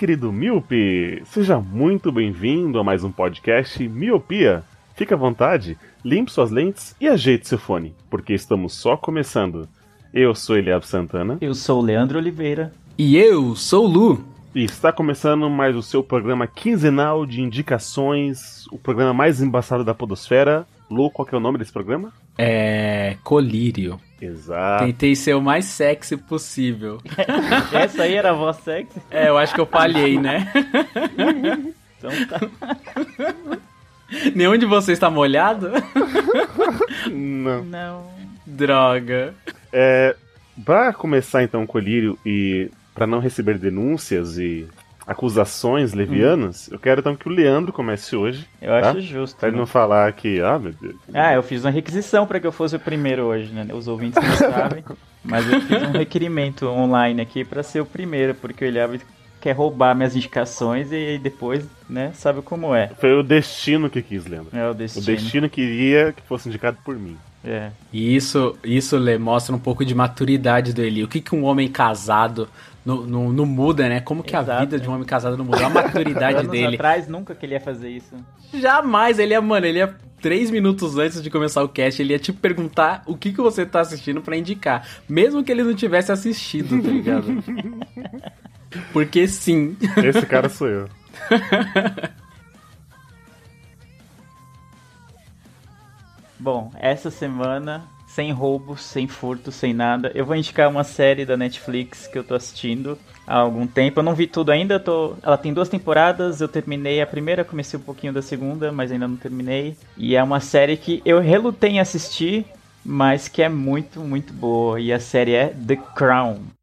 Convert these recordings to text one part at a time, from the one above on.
Querido Miope! Seja muito bem-vindo a mais um podcast Miopia. Fique à vontade, limpe suas lentes e ajeite seu fone, porque estamos só começando. Eu sou Eliab Santana Eu sou o Leandro Oliveira. E eu sou o Lu. e está começando mais o seu programa quinzenal de indicações, o programa mais embaçado da podosfera. Lu, qual que é o nome desse programa? É. Colírio. Exato. Tentei ser o mais sexy possível. Essa aí era a voz sexy? É, eu acho que eu falhei, né? Então tá. Nenhum de vocês tá molhado? Não. Não. Droga. É, para começar então o colírio e para não receber denúncias e acusações levianas, eu quero então que o Leandro comece hoje, Eu acho Tá? justo. pra ele né? não falar que, ah, meu Deus. Ah, eu fiz uma requisição pra que eu fosse o primeiro hoje, né? Os ouvintes não sabem. Mas eu fiz um requerimento online aqui pra ser o primeiro, porque o Eliab quer roubar minhas indicações e depois, né, sabe como é. Foi o destino que quis, Leandro. É o O destino. destino queria que fosse indicado por mim. É. E isso, isso Lê, mostra um pouco de maturidade do Eli. O que, que um homem casado não, não, não muda, né? Como que a Exato, vida né? de um homem casado não muda? A maturidade Anos dele. atrás, nunca que ele ia fazer isso. Jamais, ele ia, mano, ele ia três minutos antes de começar o cast, ele ia te perguntar o que, que você tá assistindo pra indicar. Mesmo que ele não tivesse assistido, tá ligado? Porque sim. Esse cara sou eu. Bom, essa semana, sem roubos, sem furto, sem nada, eu vou indicar uma série da Netflix que eu tô assistindo há algum tempo. Eu não vi tudo ainda, tô... ela tem duas temporadas, eu terminei a primeira, comecei um pouquinho da segunda, mas ainda não terminei. E é uma série que eu relutei em assistir, mas que é muito, muito boa. E a série é The Crown.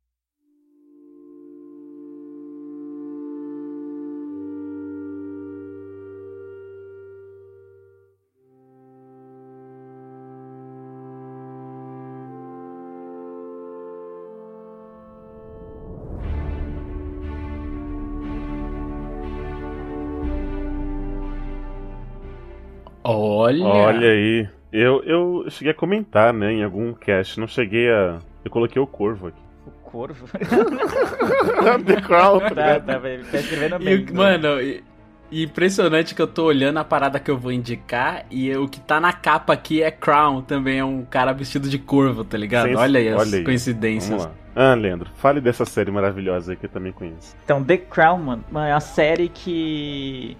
Olha. Olha aí. Eu, eu cheguei a comentar, né, em algum cast. Não cheguei a. Eu coloquei o corvo aqui. O Corvo. The Crown, tá tá, ligado? tá, tá escrevendo E, bem. o- mano, e- e impressionante que eu tô olhando a parada que eu vou indicar e o que tá na capa aqui é Crown, também é um cara vestido de corvo, tá ligado? Sem- olha aí as olha aí. coincidências. Vamos lá. Ah, Leandro, fale dessa série maravilhosa aí que eu também conheço. Então, The Crown, mano, é uma série que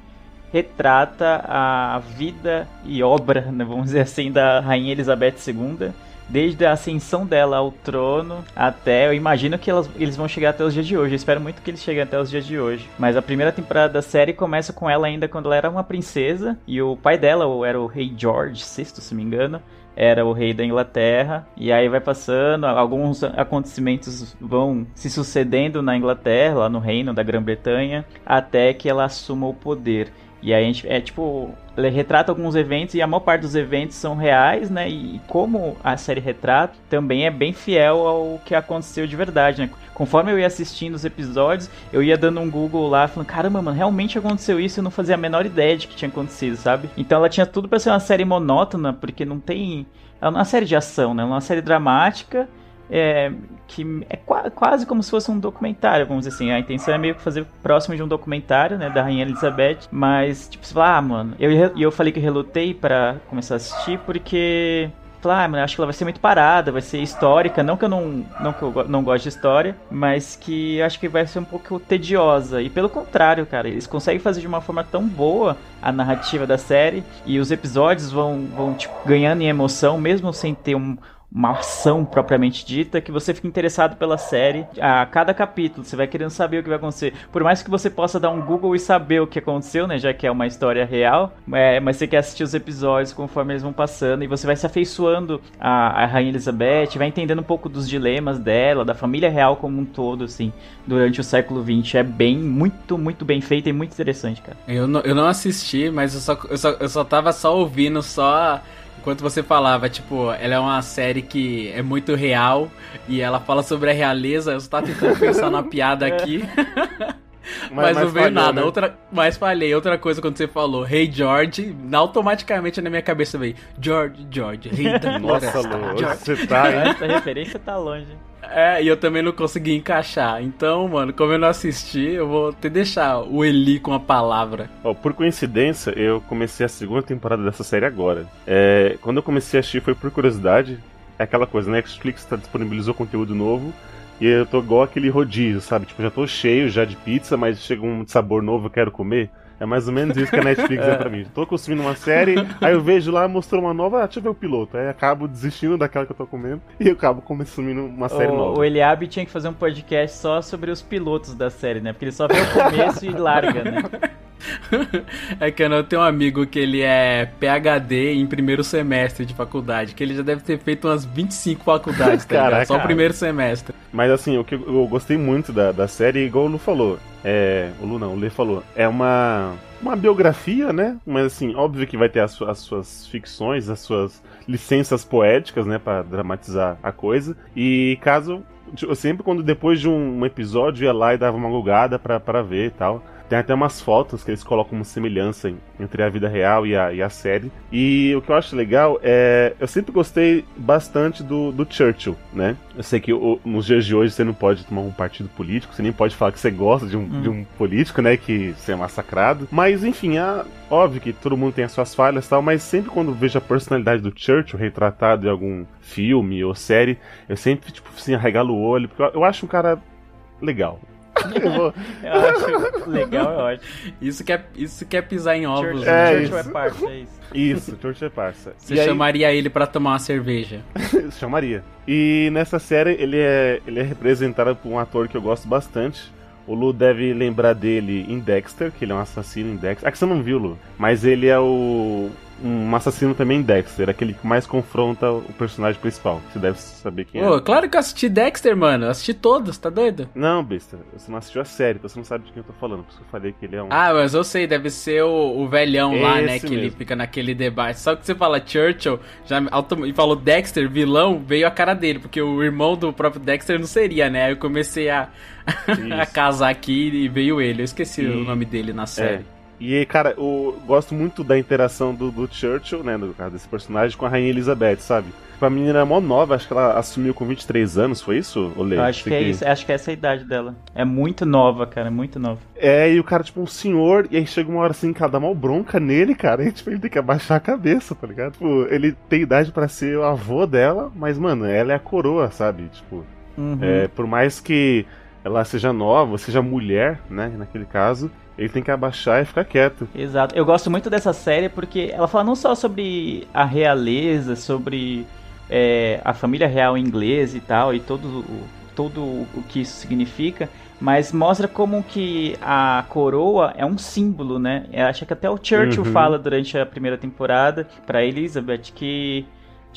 retrata a vida e obra, né, vamos dizer assim, da Rainha Elizabeth II, desde a ascensão dela ao trono até, eu imagino que elas, eles vão chegar até os dias de hoje, eu espero muito que eles cheguem até os dias de hoje. Mas a primeira temporada da série começa com ela ainda quando ela era uma princesa, e o pai dela o- era o rei George VI, se me engano, era o rei da Inglaterra, e aí vai passando, alguns acontecimentos vão se sucedendo na Inglaterra, lá no reino da Grã-Bretanha, até que ela assuma o poder. E aí a gente, é tipo, ele retrata alguns eventos e a maior parte dos eventos são reais, né? E como a série retrata, também é bem fiel ao que aconteceu de verdade, né? Conforme eu ia assistindo os episódios, eu ia dando um Google lá, falando, caramba, mano, realmente aconteceu isso, eu não fazia a menor ideia de que tinha acontecido, sabe? Então ela tinha tudo pra ser uma série monótona, porque não tem. Ela não é uma série de ação, né? Ela é uma série dramática. É, que é qua- quase como se fosse um documentário, vamos dizer assim. A intenção é meio que fazer próximo de um documentário, né, da Rainha Elizabeth. Mas, tipo, você fala, ah, mano, eu, e eu falei que relutei pra começar a assistir porque. Falei, ah, mano, acho que ela vai ser muito parada, vai ser histórica. Não que eu não, não, não goste de história, mas que acho que vai ser um pouco tediosa. E pelo contrário, cara, eles conseguem fazer de uma forma tão boa a narrativa da série e os episódios vão, vão tipo, ganhando em emoção, mesmo sem ter um, uma ação propriamente dita que você fica interessado pela série. A cada capítulo você vai querendo saber o que vai acontecer. Por mais que você possa dar um Google e saber o que aconteceu, né? Já que é uma história real, é, mas você quer assistir os episódios conforme eles vão passando e você vai se afeiçoando à, à Rainha Elizabeth, vai entendendo um pouco dos dilemas dela, da família real como um todo, assim, durante o século XX. É bem, muito, muito bem feito e muito interessante, cara. Eu não, eu não assisti, mas eu só, eu, só, eu só tava só ouvindo, só enquanto você falava. Tipo, ela é uma série que é muito real e ela fala sobre a realeza. Eu só tava tentando pensar numa piada aqui. Mas, não veio falhou, nada. né? Outra, mas falei, outra coisa quando você falou Hey George, automaticamente na minha cabeça veio George, George, rei da Nossa, Lu, George. você tá, hein? Essa referência tá longe. É, e eu também não consegui encaixar. Então, mano, como eu não assisti, eu vou que deixar o Eli com a palavra. Ó, por coincidência, eu comecei a segunda temporada dessa série agora. É, quando eu comecei a assistir foi por curiosidade. É aquela coisa, né? Netflix tá, disponibilizou conteúdo novo. E eu tô igual aquele rodízio, sabe? Tipo, já tô cheio já de pizza, mas chega um sabor novo, eu quero comer. É mais ou menos isso que a Netflix é pra mim. Tô consumindo uma série, aí eu vejo lá, mostrou uma nova, ah, deixa eu ver o piloto. Aí acabo desistindo daquela que eu tô comendo e eu acabo consumindo uma série O, nova. o Eliabe tinha que fazer um podcast só sobre os pilotos da série, né? Porque ele só vê o começo e larga, né? É que eu tenho um amigo que ele é PhD em primeiro semestre de faculdade, que ele já deve ter feito umas 25 faculdades, tá? Caraca. Só o primeiro semestre. Mas assim, o que eu gostei muito da, da série, igual o Lu falou. É. O Lu não, o Lê falou. É uma. Uma biografia, né? Mas assim, óbvio que vai ter as, as suas ficções, as suas licenças poéticas, né? Pra dramatizar a coisa. E caso. Eu sempre, quando depois de um, um episódio, ia lá e dava uma gulgada pra, pra ver e tal. Tem até umas fotos que eles colocam como semelhança em- entre a vida real e a, e a série. E o que eu acho legal é. Eu sempre gostei bastante do, do Churchill, né? Eu sei que o- nos dias de hoje você não pode tomar um partido político, você nem pode falar que você gosta de um, de um político, né? Que você é massacrado. Mas enfim, é óbvio que todo mundo tem as suas falhas e tal, mas sempre quando vejo a personalidade do Churchill retratado em algum filme ou série, eu sempre, tipo, assim, arregalo o olho, porque eu, eu acho um cara legal. Eu vou- Eu acho legal, é ótimo. Isso que é, isso que é pisar em ovos, Churchill, né? É Churchill é isso. parça, é isso. Isso, Churchill é parça. Você E aí- chamaria ele pra tomar uma cerveja. chamaria. E nessa série ele é, ele é representado por um ator que eu gosto bastante. O Lu deve lembrar dele em Dexter, que ele é um assassino em Dexter. Ah, que você não viu, Lu. Mas ele é o. Um assassino também em Dexter, aquele que mais confronta o personagem principal. Você deve saber quem Pô, é. claro que eu assisti Dexter, mano. Eu assisti todos, tá doido? Não, besta, você não assistiu a série, então você não sabe de quem eu tô falando. Por isso que eu falei que ele é um. Ah, mas eu sei, deve ser o, o velhão lá, né? Esse Que ele mesmo. fica naquele debate. Só que você fala Churchill já, e falou Dexter, vilão, veio a cara dele, porque o irmão do próprio Dexter não seria, né? Aí eu comecei a, a casar aqui e veio ele. Eu esqueci E- o nome dele na série. É. E, cara, eu gosto muito da interação do, do Churchill, né, no caso desse personagem, com a Rainha Elizabeth, sabe? Pra menina é mó nova, acho que ela assumiu com 23 anos, foi isso, Olê? Acho que é isso, acho que é essa a idade dela. É muito nova, cara, muito nova. É, e o cara, tipo, um senhor, e aí chega uma hora assim que ela dá mal bronca nele, cara, e tipo, ele tem que abaixar a cabeça, tá ligado? Tipo, ele tem idade pra ser o avô dela, mas, mano, ela é a coroa, sabe? Tipo, Uhum. é, por mais que ela seja nova, seja mulher, né, naquele caso, ele tem que abaixar e ficar quieto. Exato. Eu gosto muito dessa série porque ela fala não só sobre a realeza, sobre é, a família real inglesa e tal, e todo, o- todo o que isso significa, mas mostra como que a coroa é um símbolo, né? Eu acho que até o Churchill Uhum. fala durante a primeira temporada pra Elizabeth que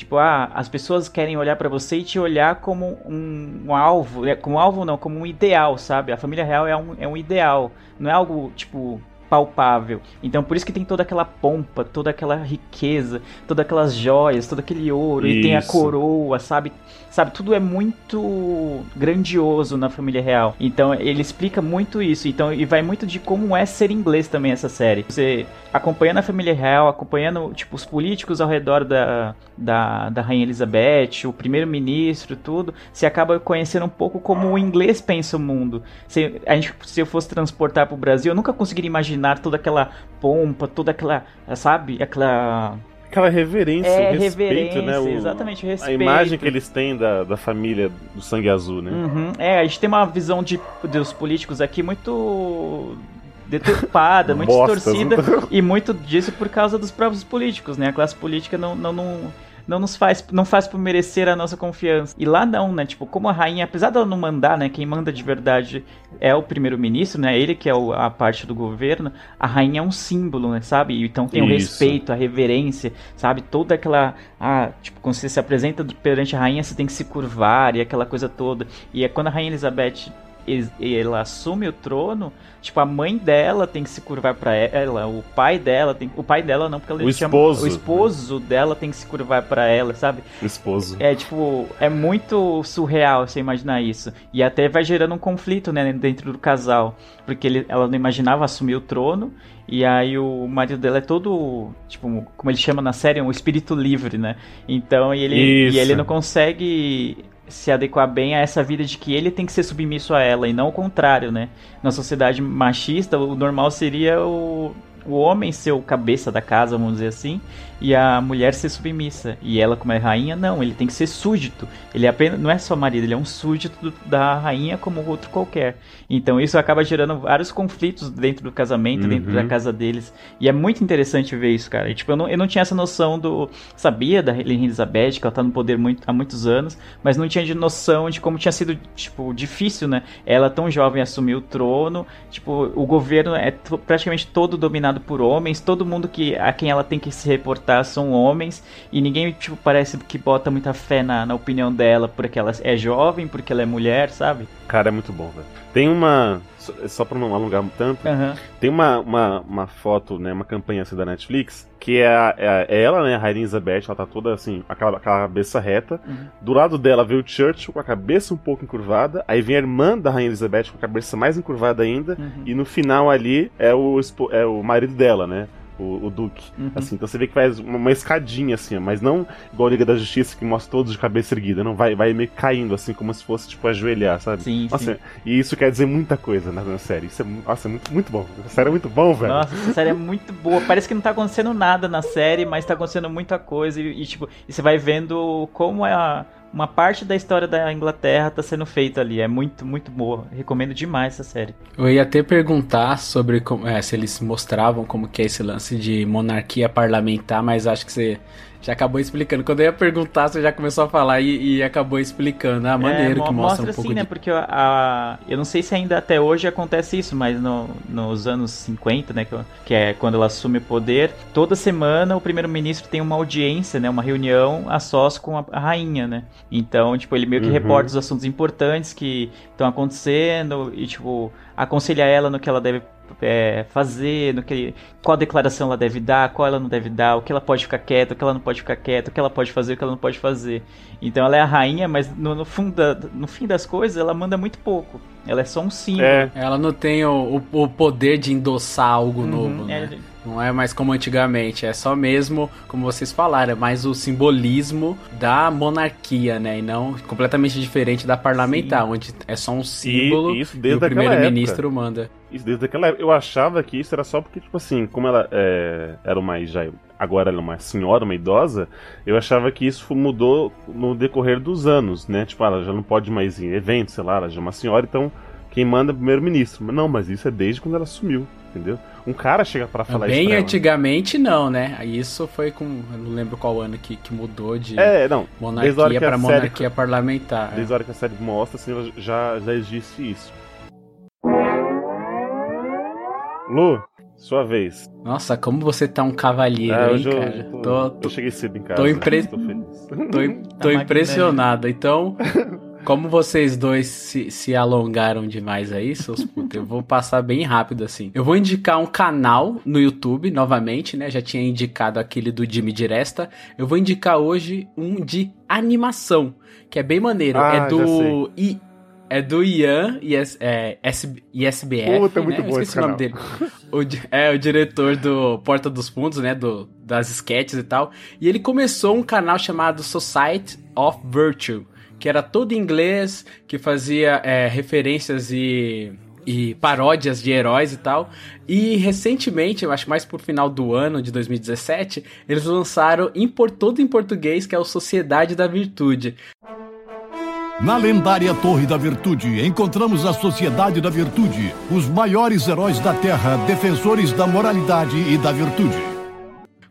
Tipo, ah, as pessoas querem olhar pra você e te olhar como um, um alvo, como alvo não, como um ideal, sabe? A família real é um, é um ideal, não é algo, tipo, palpável. Então, por isso que tem toda aquela pompa, toda aquela riqueza, todas aquelas joias, todo aquele ouro, e tem a Isso. coroa, sabe? Sabe, tudo é muito grandioso na família real. Então, ele explica muito isso. Então, e vai muito de como é ser inglês também essa série. Você acompanhando a família real, acompanhando, tipo, os políticos ao redor da, da, da Rainha Elizabeth, o primeiro-ministro, tudo, você acaba conhecendo um pouco como o inglês pensa o mundo. Se, a gente, se eu fosse transportar pro Brasil, eu nunca conseguiria imaginar toda aquela pompa, toda aquela, sabe, aquela... Aquela reverência, É, o respeito, reverência, né? O- exatamente, o A respeito. imagem que eles têm da, da família do sangue azul, né? Uhum. É, a gente tem uma visão de, dos políticos aqui muito deturpada, muito Bostas. distorcida, e muito disso por causa dos próprios políticos, né? A classe política não, não, não, não nos faz, não faz por merecer a nossa confiança. E lá não, né? Tipo, como a rainha, apesar dela não mandar, né? Quem manda de verdade é o primeiro-ministro, né? Ele que é o- a parte do governo. A rainha é um símbolo, né? Sabe? Então tem o Isso. respeito, a reverência, sabe? Toda aquela. Ah, tipo, quando você se apresenta perante a rainha, você tem que se curvar e aquela coisa toda. E é quando a rainha Elizabeth ela assume o trono, tipo, a mãe dela tem que se curvar pra ela, o pai dela tem. O pai dela não, porque ela O chama- esposo. o esposo dela tem que se curvar pra ela, sabe? O esposo. É, tipo, é muito surreal você imaginar isso. E até vai gerando um conflito, né, dentro do casal. Porque ele, ela não imaginava assumir o trono. E aí o marido dela é todo, tipo, como ele chama na série, um espírito livre, né? Então, e ele, Isso. e ele não consegue se adequar bem a essa vida de que ele tem que ser submisso a ela e não o contrário, né? Na sociedade machista, o normal seria o, o homem ser o cabeça da casa, vamos dizer assim, e a mulher ser submissa. E ela, como é rainha, não, ele tem que ser súdito. Ele é apenas, não é só marido, ele é um súdito da rainha como outro qualquer. Então isso acaba gerando vários conflitos dentro do casamento, dentro Uhum. da casa deles. E é muito interessante ver isso, cara. E, tipo, eu não, eu não tinha essa noção do. Sabia da Rainha Elizabeth, que ela tá no poder muito, há muitos anos, mas não tinha de noção de como tinha sido, tipo, difícil, né? Ela tão jovem assumir o trono. Tipo, o governo é praticamente todo dominado por homens, todo mundo que a quem ela tem que se reportar são homens, e ninguém, tipo, parece que bota muita fé na, na opinião dela porque ela é jovem, porque ela é mulher, sabe? Cara, é muito bom, velho. Tem uma. Só, só pra não alongar tanto, Aham. tem uma, uma, uma foto, né? Uma campanha assim da Netflix, que é, a- é, a- é ela, né? A Rainha Elizabeth, ela tá toda assim, aquela, aquela cabeça reta. Uhum. Do lado dela vem o Churchill com a cabeça um pouco encurvada. Aí vem a irmã da Rainha Elizabeth com a cabeça mais encurvada ainda. Uhum. E no final ali é o, é o marido dela, né? O, o Duque. Uhum. Assim, então você vê que faz uma, uma escadinha, assim, mas não igual a Liga da Justiça que mostra todos de cabeça erguida. Não, vai, vai meio caindo, assim, como se fosse, tipo, ajoelhar, sabe? Sim, Nossa, sim. e isso quer dizer muita coisa na, na série. Isso é, nossa, é muito, muito bom. A série é muito bom, velho. Nossa, essa série é muito boa. Parece que não tá acontecendo nada na série, mas tá acontecendo muita coisa. E, e, tipo, e você vai vendo como é a- uma parte da história da Inglaterra tá sendo feita ali. É muito, muito boa. Recomendo demais essa série. Eu ia até perguntar sobre como, é, se eles mostravam como que é esse lance de monarquia parlamentar, mas acho que você já acabou explicando. Quando eu ia perguntar, você já começou a falar e, e acabou explicando. Ah, maneiro É, que mostra, um sim, pouco né? de... Porque a, a- eu não sei se ainda até hoje acontece isso, mas no- nos anos 50, né? Que, que é quando ela assume o poder, toda semana o primeiro-ministro tem uma audiência, né? Uma reunião a sós com a, a rainha, né? Então, tipo, ele meio que Uhum. reporta os assuntos importantes que estão acontecendo e, tipo, aconselha ela no que ela deve é, fazer, no que, qual declaração ela deve dar, qual ela não deve dar, o que ela pode ficar quieta, o que ela não pode ficar quieta, o que ela pode fazer, o que ela não pode fazer. Então ela é a rainha, mas no, no, fundo da- no fim das coisas ela manda muito pouco. Ela é só um símbolo. É, Ela não tem o, o- o poder de endossar algo Uhum, novo, é, né? Não é mais como antigamente, é só mesmo, como vocês falaram, é mais o simbolismo da monarquia, né? E não completamente diferente da parlamentar, onde é só um símbolo isso e, desde o aquela primeiro-ministro manda. Isso desde aquela época. Eu achava que isso era só porque, tipo assim, como ela é, era uma já agora ela é uma senhora, uma idosa, eu achava que isso mudou no decorrer dos anos, né? Tipo, ela já não pode mais ir em eventos, sei lá, ela já é uma senhora, então quem manda é o primeiro-ministro. Não, mas isso é desde quando ela assumiu, entendeu? Um cara chega pra falar isso Bem pra ela. antigamente não, né? Isso foi com, eu não lembro qual ano que, que mudou de É, não. monarquia que a para série- monarquia parlamentar. Desde a hora que a série mostra, assim, já, já existe isso. Lu, sua vez. Nossa, como você tá um cavalheiro, Ah, hein, cara? eu tô- Tô, tô, eu cheguei cedo em casa. tô impre- Tô feliz. tô, Tá tô impressionado. Então, como vocês dois se, se alongaram demais aí, seus putos, eu vou passar bem rápido assim. Eu vou indicar um canal no YouTube, novamente, né? Já tinha indicado aquele do Jimmy Diresta. Eu vou indicar hoje um de animação, que é bem maneiro. Ah, é do. I, é do Ian IS, é, S, ISBF. Puta, é muito né? bom Eu esse esqueci o nome dele. O, é o diretor do Porta dos Fundos, né? Do, das sketches e tal. E ele começou um canal chamado Society of Virtue, que era todo em inglês, que fazia é, referências e, e paródias de heróis e tal. E recentemente, eu acho mais pro final do ano de 2017, eles lançaram em, por- todo em português, que é o Sociedade da Virtude. Na lendária Torre da Virtude, encontramos a Sociedade da Virtude, os maiores heróis da Terra, defensores da moralidade e da virtude.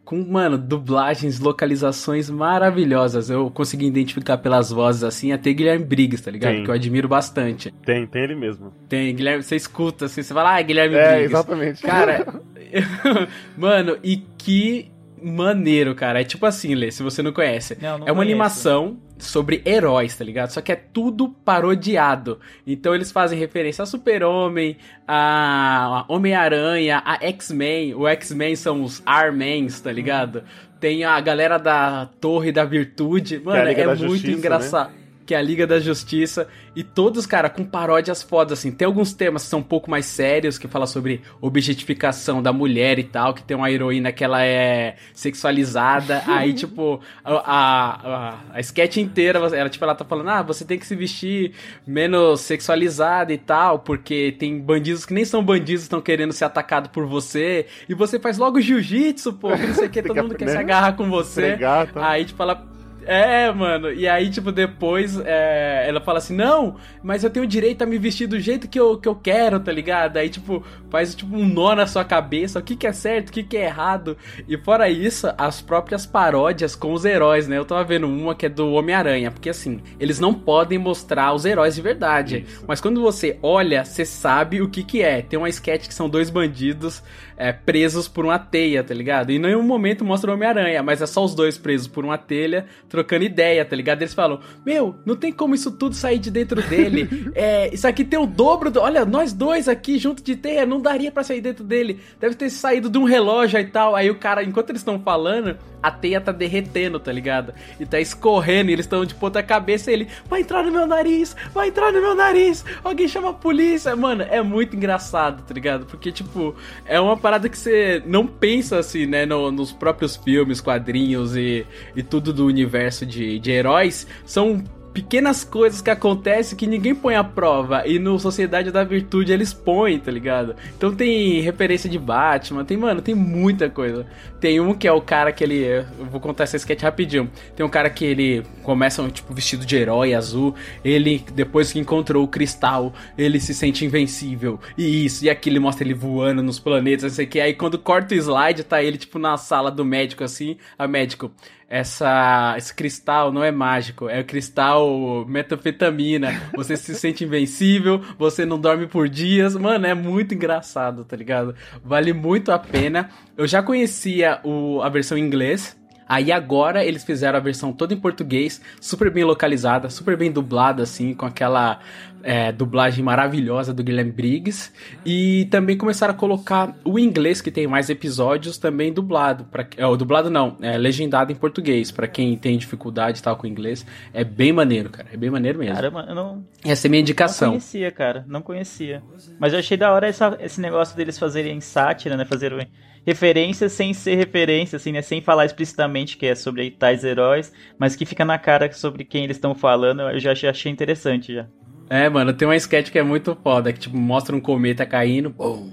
Com, mano, dublagens, localizações maravilhosas. Eu consegui identificar pelas vozes assim, até Guilherme Briggs, tá ligado? Sim. Que eu admiro bastante. Tem, tem ele mesmo. Tem, Guilherme, você escuta assim, você fala, ah, Guilherme É, Briggs. exatamente. Cara, mano, e que maneiro, cara. É tipo assim, Lê, se você não conhece. Não, não é uma conheço. animação sobre heróis, tá ligado? Só que é tudo parodiado. Então eles fazem referência a Super-Homem, a Homem-Aranha, a X-Men. O X-Men são os R-Mens, tá ligado? Tem a galera da Torre da Virtude. Mano, é muito Justiça, né? Que é a Liga da Justiça. E todos, cara, com paródias fodas, assim. Tem alguns temas que são um pouco mais sérios, que fala sobre objetificação da mulher e tal, que tem uma heroína que ela é sexualizada. aí, tipo, a, a, a, a sketch inteira, ela, tipo, ela tá falando, ah, você tem que se vestir menos sexualizada e tal, porque tem bandidos que nem são bandidos, estão querendo ser atacados por você. E você faz logo jiu-jitsu, pô, que não sei o que, todo mundo quer se agarrar com você. Tá? Aí, tipo, ela. É, mano. E aí, tipo, depois é, ela fala assim: Não, mas eu tenho direito a me vestir do jeito que eu, que eu quero, tá ligado? Aí, tipo, faz tipo um nó na sua cabeça: o que, que é certo, o que, que é errado. E fora isso, as próprias paródias com os heróis, né? Eu tava vendo uma que é do Homem-Aranha, porque assim, eles não podem mostrar os heróis de verdade. Isso. Mas quando você olha, você sabe o que, que é. Tem uma sketch que são dois bandidos é, presos por uma teia, tá ligado? E em nenhum momento mostra o Homem-Aranha, mas é só os dois presos por uma telha, trocando ideia, tá ligado? Eles falam: Meu, não tem como isso tudo sair de dentro dele. é, isso aqui tem o dobro do. Olha, nós dois aqui junto de teia, não daria pra sair dentro dele. Deve ter saído de um relógio e tal. Aí o cara, enquanto eles estão falando, a teia tá derretendo, tá ligado? E tá escorrendo, e eles estão de ponta cabeça e ele vai entrar no meu nariz, vai entrar no meu nariz, alguém chama a polícia. Mano, é muito engraçado, tá ligado? Porque, tipo, é uma parada que você não pensa assim, né, no- nos próprios filmes, quadrinhos e, e tudo do universo de, de heróis. São pequenas coisas que acontecem que ninguém põe à prova. E no Sociedade da Virtude eles põem, tá ligado? Então tem referência de Batman, tem, mano, tem muita coisa. Tem um que é o cara que ele. Eu vou contar essa sketch rapidinho. Tem um cara que ele começa, tipo, vestido de herói azul. Ele, depois que encontrou o cristal, ele se sente invencível. E isso, e aquilo, mostra ele voando nos planetas, não sei o que. Aí quando corta o slide, tá ele, tipo, na sala do médico, assim. A médico essa esse cristal não é mágico, é o cristal metanfetamina. Você se sente invencível, você não dorme por dias. Mano, é muito engraçado, tá ligado? Vale muito a pena. Eu já conhecia o, a versão em inglês. Aí agora eles fizeram a versão toda em português, super bem localizada, super bem dublada, assim, com aquela é, dublagem maravilhosa do Guilherme Briggs. E também começaram a colocar o inglês, que tem mais episódios, também dublado. Pra, é, o dublado não, é legendado em português, pra quem tem dificuldade e tal com inglês. É bem maneiro, cara, é bem maneiro mesmo. Caramba, eu não, Essa é a minha não indicação. conhecia, cara. Não conhecia. Mas eu achei da hora essa- esse negócio deles fazerem sátira, né? Fazerem referências sem ser referência, assim, né? Sem falar explicitamente que é sobre tais heróis, mas que fica na cara sobre quem eles estão falando. Eu já achei- interessante já. É, mano, tem uma sketch que é muito foda, que, tipo, mostra um cometa caindo, bum.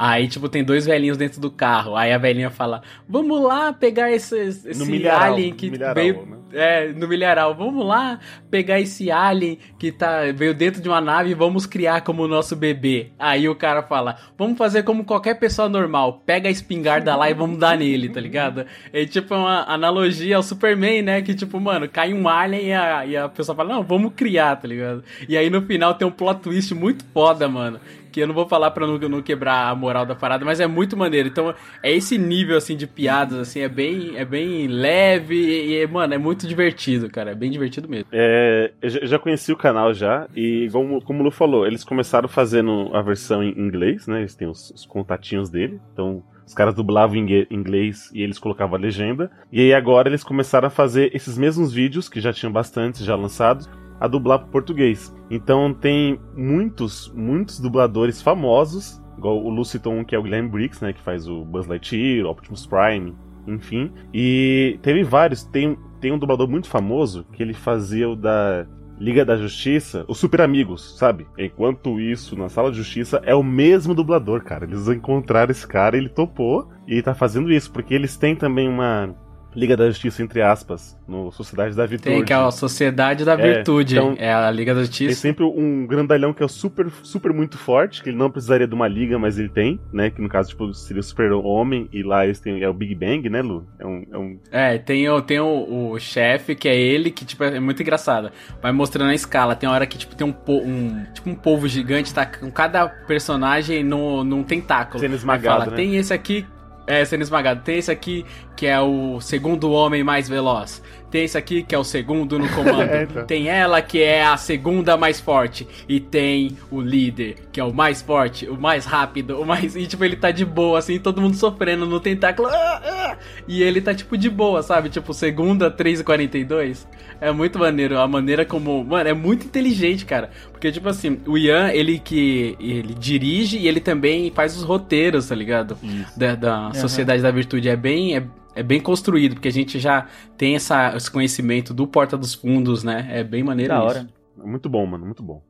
Aí, tipo, tem dois velhinhos dentro do carro. Aí a velhinha fala, vamos lá pegar esses, esse milharal, alien que milharal, veio... né? É, no milharal. Vamos lá pegar esse alien que tá, veio dentro de uma nave e vamos criar como nosso bebê. Aí o cara fala, vamos fazer como qualquer pessoa normal. Pega a espingarda lá e vamos dar nele, tá ligado? É tipo uma analogia ao Superman, né? Que tipo, mano, cai um alien e a, e a pessoa fala, não, vamos criar, tá ligado? E aí no final tem um plot twist muito foda, mano. Que eu não vou falar pra não, não quebrar a moral da parada, mas é muito maneiro. Então, é esse nível, assim, de piadas, assim, é bem, é bem leve e, e, mano, é muito divertido, cara. É bem divertido mesmo. É, eu já- conheci o canal já, e como, como o Lu falou, eles começaram fazendo a versão em inglês, né? Eles têm os, os contatinhos dele, então os caras dublavam em inglês e eles colocavam a legenda. E aí agora eles começaram a fazer esses mesmos vídeos, que já tinham bastantes já lançados, a dublar pro português. Então tem muitos, muitos dubladores famosos, igual o Lu citou um que é o Guilherme Briggs, né? Que faz o Buzz Lightyear, o Optimus Prime, enfim. E teve vários. Tem, tem um dublador muito famoso que ele fazia o da Liga da Justiça, os Super Amigos, sabe? Enquanto isso, na Sala de Justiça, é o mesmo dublador, cara. Eles encontraram esse cara, ele topou e tá fazendo isso, porque eles têm também uma Liga da Justiça, entre aspas, no Sociedade da Virtude. Tem que é a Sociedade da Virtude. então- é a Liga da Tem Justiça. sempre um grandalhão que é super, super muito forte, que ele não precisaria de uma liga, mas ele tem, né? Que no caso, tipo, seria o super-homem, e lá eles têm, é o Big Bang, né, Lu? É um, é um É, tem, o, tem o, o chefe, que é ele, que, tipo, é muito engraçado. Vai mostrando a escala. Tem hora que, tipo, tem um, um tipo, um polvo gigante, tá com cada personagem no, num tentáculo. Sendo esmagado, fala, né? Tem esse aqui, é, sendo esmagado. Tem esse aqui, que é o segundo homem mais veloz. Tem esse aqui, que é o segundo no comando. É, então. Tem ela, que é a segunda mais forte. E tem o líder, que é o mais forte, o mais rápido, o mais... E, tipo, ele tá de boa, assim, todo mundo sofrendo no tentáculo. Ah, ah! E ele tá, tipo, de boa, sabe? Tipo, segunda, 3h42. É muito maneiro. A maneira como... Mano, é muito inteligente, cara. Porque, tipo assim, o Ian, ele que... Ele dirige e ele também faz os roteiros, tá ligado? Da, da Sociedade da Virtude. É bem... É, é bem construído, porque a gente já tem essa, esse conhecimento do Porta dos Fundos, né? É bem maneiro Da isso. hora. é muito bom, mano, muito bom.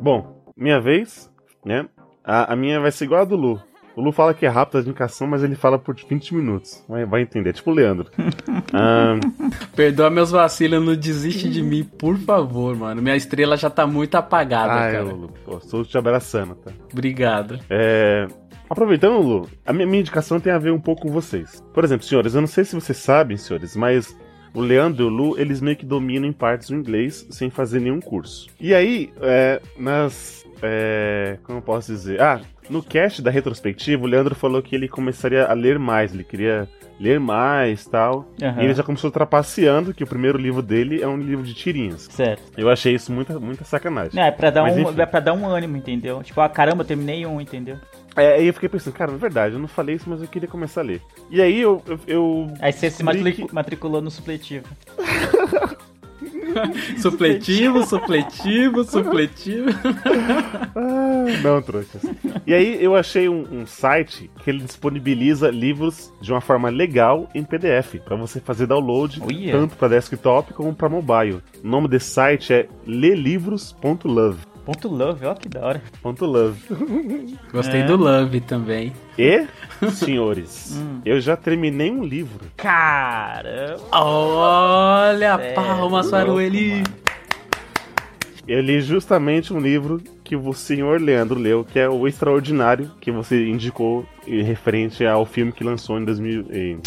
Bom, minha vez, né? A, a minha vai ser igual a do Lu. O Lu fala que é rápido a indicação, mas ele fala por 20 minutos. Vai, vai entender. É tipo o Leandro. Perdoa meus vacilos, não desiste de mim, por favor, mano. Minha estrela já tá muito apagada, ai, cara. Lu, pô, estou te abraçando, tá? Obrigado. É, Aproveitando, Lu, a minha, minha indicação tem a ver um pouco com vocês. Por exemplo, senhores, eu não sei se vocês sabem, senhores, mas o Leandro e o Lu, eles meio que dominam em partes o inglês sem fazer nenhum curso. E aí, é, nas. é, como eu posso dizer? Ah, no cast da retrospectiva, o Leandro falou que ele começaria a ler mais, ele queria ler mais tal. Aham. E ele já começou trapaceando que o primeiro livro dele é um livro de tirinhas. Certo. Eu achei isso muita, muita sacanagem. É pra dar Mas um, enfim. é pra dar um ânimo, entendeu? Tipo, ah, caramba, eu terminei um, entendeu? É, aí eu fiquei pensando, cara, na verdade, eu não falei isso, mas eu queria começar a ler. E aí eu. eu, eu Aí você se matricu- que- matriculou no supletivo. Supletivo, supletivo, supletivo. Ah, não, trouxas. E aí eu achei um, um site que ele disponibiliza livros de uma forma legal em PDF, pra você fazer download Olha. tanto pra desktop como pra mobile. O nome desse site é lelivros.love. Ponto love, ó que da hora. Ponto .love. Gostei É. do Love também. E, senhores, Hum. eu já terminei um livro. Caramba. Olha, É, palmas para o Eli. Eu li justamente um livro que o senhor Leandro leu, que é O Extraordinário, que você indicou em referente ao filme que lançou em 2000, em-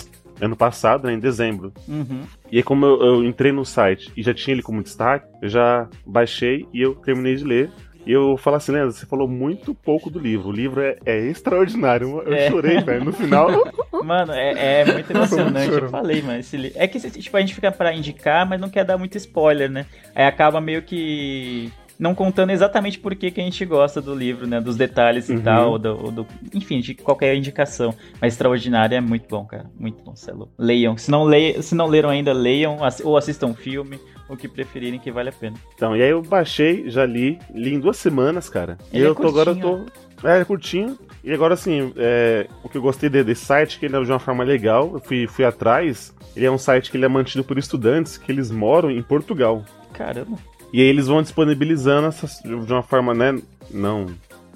ano passado, né, em dezembro. Uhum. E aí, como eu, eu entrei no site e já tinha ele como destaque, eu já baixei e eu terminei de ler. E eu falo assim, Leandro, você falou muito pouco do livro. O livro é, é extraordinário. Eu É. chorei, velho. No final. Mano, é, é muito emocionante. Eu falei, mano. Esse. É que tipo, a gente fica pra indicar, mas não quer dar muito spoiler, né? Aí acaba meio que não contando exatamente por que, que a gente gosta do livro, né? Dos detalhes e Uhum. tal, do, do- enfim, de qualquer indicação. Mas Extraordinário é muito bom, cara. Muito bom, cê é. Leiam. Se não, le... Se não leram ainda, leiam ou assistam um filme, o que preferirem que vale a pena. Então, e aí eu baixei, já li, li em duas semanas, cara. Ele e é eu tô agora eu tô. É, é curtinho. E agora assim, é, o que eu gostei de- desse site, que ele é de uma forma legal, eu fui, fui atrás. Ele é um site que ele é mantido por estudantes que eles moram em Portugal. Caramba. E aí eles vão disponibilizando essas, de uma forma, né? Não,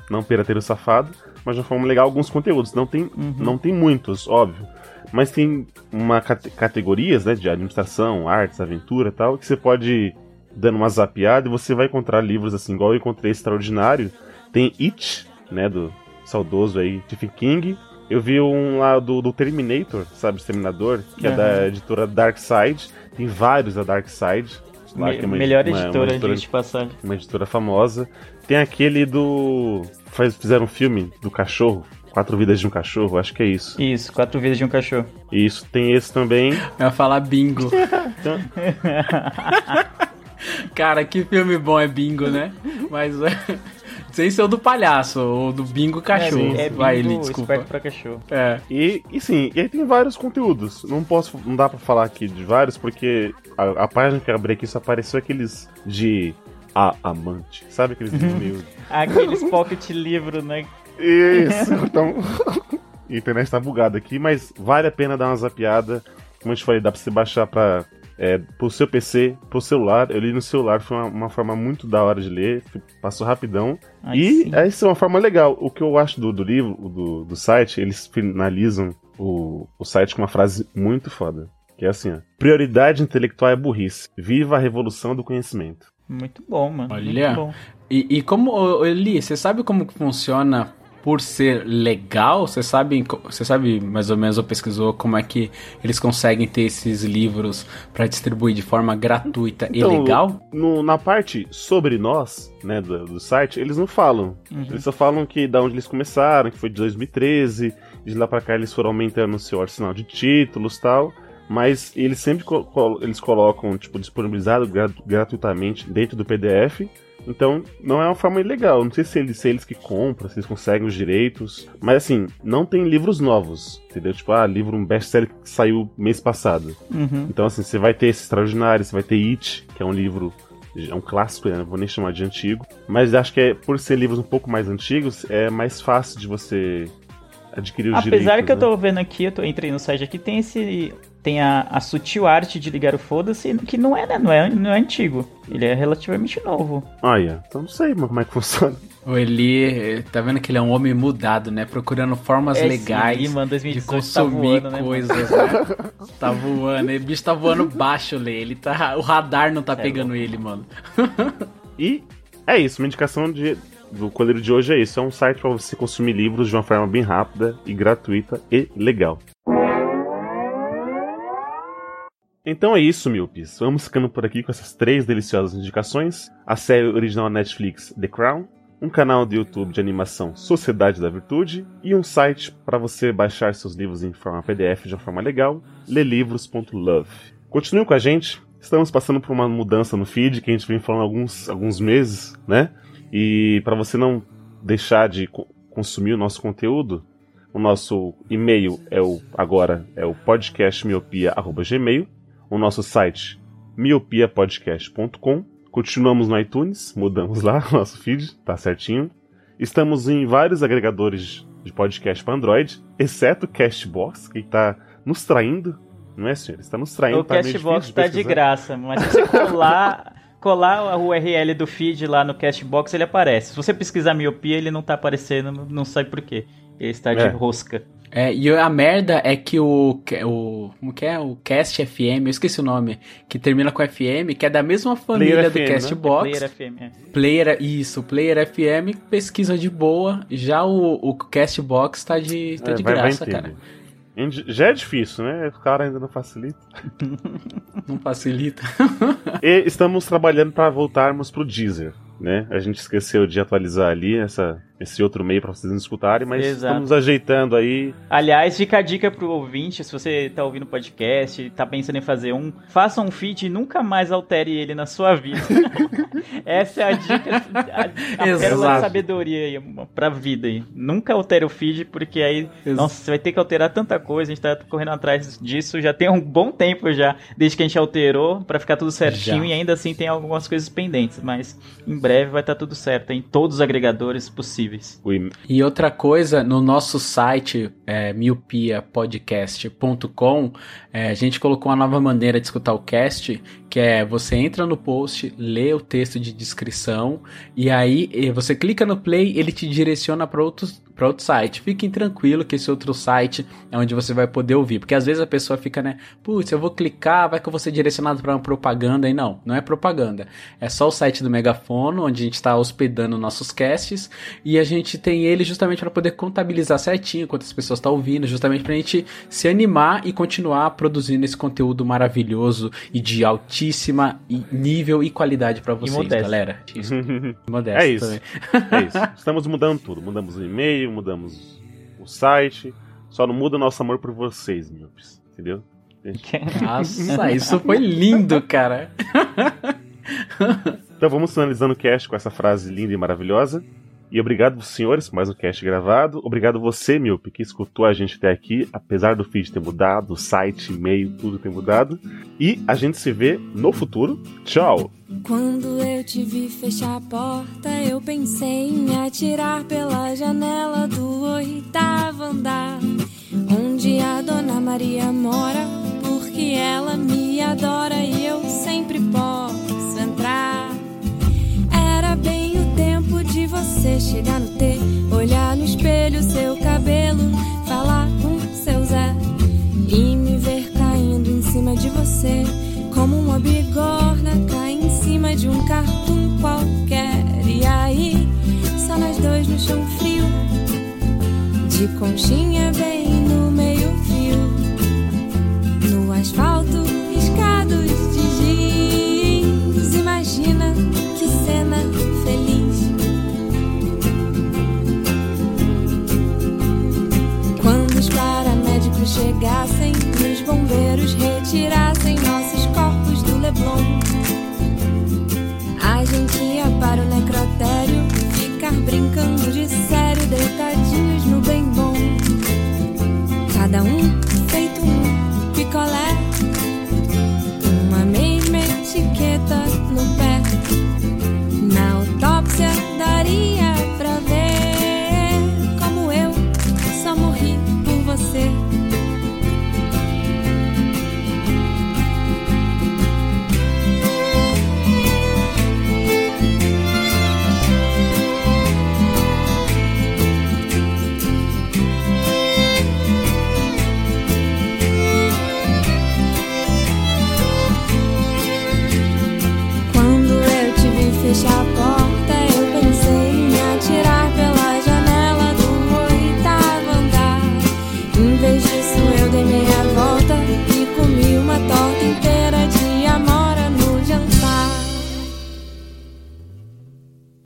não pirateiro safado, mas de uma forma legal alguns conteúdos. Não tem, Uhum. não tem muitos, óbvio. Mas tem uma cate- categorias, né? De administração, artes, aventura e tal, que você pode dando uma zapiada e você vai encontrar livros assim, igual eu encontrei Extraordinário. Tem It, né? Do saudoso aí, Stephen King. Eu vi um lá do, do Terminator, sabe? Exterminador, que é Aham. da editora Dark Side. Tem vários da Dark Side. Lá, Me- é uma- melhor uma- uma editora, editora de passagem. uma editora famosa. Tem aquele do. Faz, fizeram um filme do cachorro. Quatro Vidas de um Cachorro, acho que é isso. Isso, quatro vezes de um cachorro. Isso, tem esse também. Eu ia falar bingo. Então, Cara, que filme bom é bingo, né? Mas é, sem ser o do palhaço, ou do bingo cachorro. É, é Vai, bingo Eli, desculpa. esperto pra cachorro. É. e, e sim, e aí tem vários conteúdos. Não posso. Não dá pra falar aqui de vários, porque a, a página que eu abri aqui só apareceu aqueles de a amante. Sabe aqueles livros meio. Aqueles pocket livro, né? Isso, então. a internet tá bugada aqui, mas vale a pena dar uma zapiada. Como eu te falei, dá pra você baixar pra É, pro seu PC, pro celular, eu li no celular, foi uma, uma forma muito da hora de ler, passou rapidão. Ai, e sim. essa é uma forma legal. O que eu acho do, do livro, do, do site, eles finalizam o, o site com uma frase muito foda. Que é assim, ó. Prioridade intelectual é burrice. Viva a revolução do conhecimento. Muito bom, mano. Olha. Muito bom. E, e como, Eli, você sabe como que funciona por ser legal? Você sabe, você sabe mais ou menos, ou pesquisou como é que eles conseguem ter esses livros pra distribuir de forma gratuita Então, e legal? No- na parte sobre nós, né, do, do site, eles não falam. Uhum. Eles só falam que da onde eles começaram, que foi de 2013, de lá pra cá eles foram aumentando o seu arsenal de títulos e tal. Mas eles sempre co- eles colocam, tipo, disponibilizado gra- gratuitamente dentro do PDF. Então, não é uma forma ilegal. Não sei se eles, se eles que compram, se eles conseguem os direitos. Mas assim, não tem livros novos. Entendeu? Tipo, ah, livro, um best-seller que saiu mês passado. Uhum. Então, assim, você vai ter esse extraordinário, você vai ter It, que é um livro. É um clássico, né? não vou nem chamar de antigo. Mas acho que é, por ser livros um pouco mais antigos, é mais fácil de você adquirir os direitos. Apesar que eu né? tô vendo aqui, eu tô, entrei no site aqui, tem esse. Tem a, a sutil arte de ligar o foda-se, que não é, né? Não é, não é antigo. Ele é relativamente novo. Yeah. Então não sei mano, como é que funciona. O Eli, tá vendo que ele é um homem mudado, né? Procurando formas Esse legais Eli, mano, de 2018 tá consumir voando, né, mano? coisas, né? Tá voando, o bicho tá voando baixo, Lê. Ele tá, o radar não tá É pegando ele, mano. E é isso, uma indicação de, do Coleiro de hoje é isso. É um site para você consumir livros de uma forma bem rápida e gratuita e legal. Então é isso, Milpis. Vamos ficando por aqui com essas três deliciosas indicações. A série original Netflix The Crown, um canal do YouTube de animação Sociedade da Virtude e um site para você baixar seus livros em forma PDF de uma forma legal, lelivros.love. Continue com a gente. Estamos passando por uma mudança no feed que a gente vem falando há alguns, alguns meses, né? E para você não deixar de co- consumir o nosso conteúdo, o nosso e-mail é o agora é o podcastmiopia@gmail, o nosso site miopiapodcast.com. Continuamos no iTunes, mudamos lá o nosso feed, tá certinho. Estamos em vários agregadores de podcast para Android, exceto o Castbox, que está nos traindo, não é, senhor? Está nos traindo. O tá Castbox difícil tá de graça, mas se você colar, colar a URL do feed lá no Castbox, ele aparece. Se você pesquisar miopia, ele não tá aparecendo, não sabe por quê. Ele está de É. rosca. É, e a merda é que o, o. Como que é? O Cast FM, eu esqueci o nome. Que termina com FM, que é da mesma família Player do FM, né? Castbox. Player FM. é. Player, isso, Player FM pesquisa de boa. Já o, o Castbox tá de, tá É, de graça, cara. Já é difícil, né? O cara ainda não facilita. Não facilita. E estamos trabalhando para voltarmos pro Deezer, né? A gente esqueceu de atualizar ali essa, esse outro meio para vocês não escutarem, mas Exato. estamos ajeitando aí. Aliás, fica a dica pro ouvinte, se você tá ouvindo o podcast tá pensando em fazer um, faça um feed e nunca mais altere ele na sua vida. Essa é a dica, a, a pérola de sabedoria aí, pra vida aí. Nunca altere o feed, porque aí, Ex- nossa, você vai ter que alterar tanta coisa, a gente tá correndo atrás disso já tem um bom tempo já, desde que a gente alterou, pra ficar tudo certinho, Já. e ainda assim tem algumas coisas pendentes, mas em breve vai estar tudo certo, em todos os agregadores possíveis. E- E outra coisa, no nosso site, é, miopiapodcast.com, é, a gente colocou uma nova maneira de escutar o cast, que é você entra no post, lê o texto de descrição, e aí você clica no play, ele te direciona para outro, pra outro site. Fiquem tranquilo que esse outro site é onde você vai poder ouvir, porque às vezes a pessoa fica, né, putz, eu vou clicar, vai que eu vou ser direcionado para uma propaganda, e não, não é propaganda. É só o site do Megafono, onde a gente está hospedando nossos casts, e a gente tem ele justamente para poder contabilizar certinho quantas pessoas estão ouvindo, justamente para a gente se animar e continuar produzindo esse conteúdo maravilhoso e de altíssima nível e qualidade para vocês, modesto. galera. Isso. Modesto É isso. também. É isso. Estamos mudando tudo. Mudamos o e-mail, mudamos o site. Só não muda o nosso amor por vocês, Milpis. Entendeu? Nossa, isso foi lindo, cara. Então vamos finalizando o cast com essa frase linda e maravilhosa. E obrigado, senhores, mais um cast gravado. Obrigado você, Milp, que escutou a gente até aqui, apesar do feed ter mudado, o site, e-mail, tudo ter mudado. E a gente se vê no futuro. Tchau! Quando eu te vi fechar a porta, eu pensei em atirar pela janela do oitavo andar, onde a Dona Maria mora, porque ela me adora você chegar no T, olhar no espelho seu cabelo, falar com seu Zé e me ver caindo em cima de você, como uma bigorna cai em cima de um cartoon qualquer. E aí, só nós dois no chão frio, de conchinha bem no meio-fio, no asfalto chegassem os bombeiros retirassem nossos corpos do Leblon,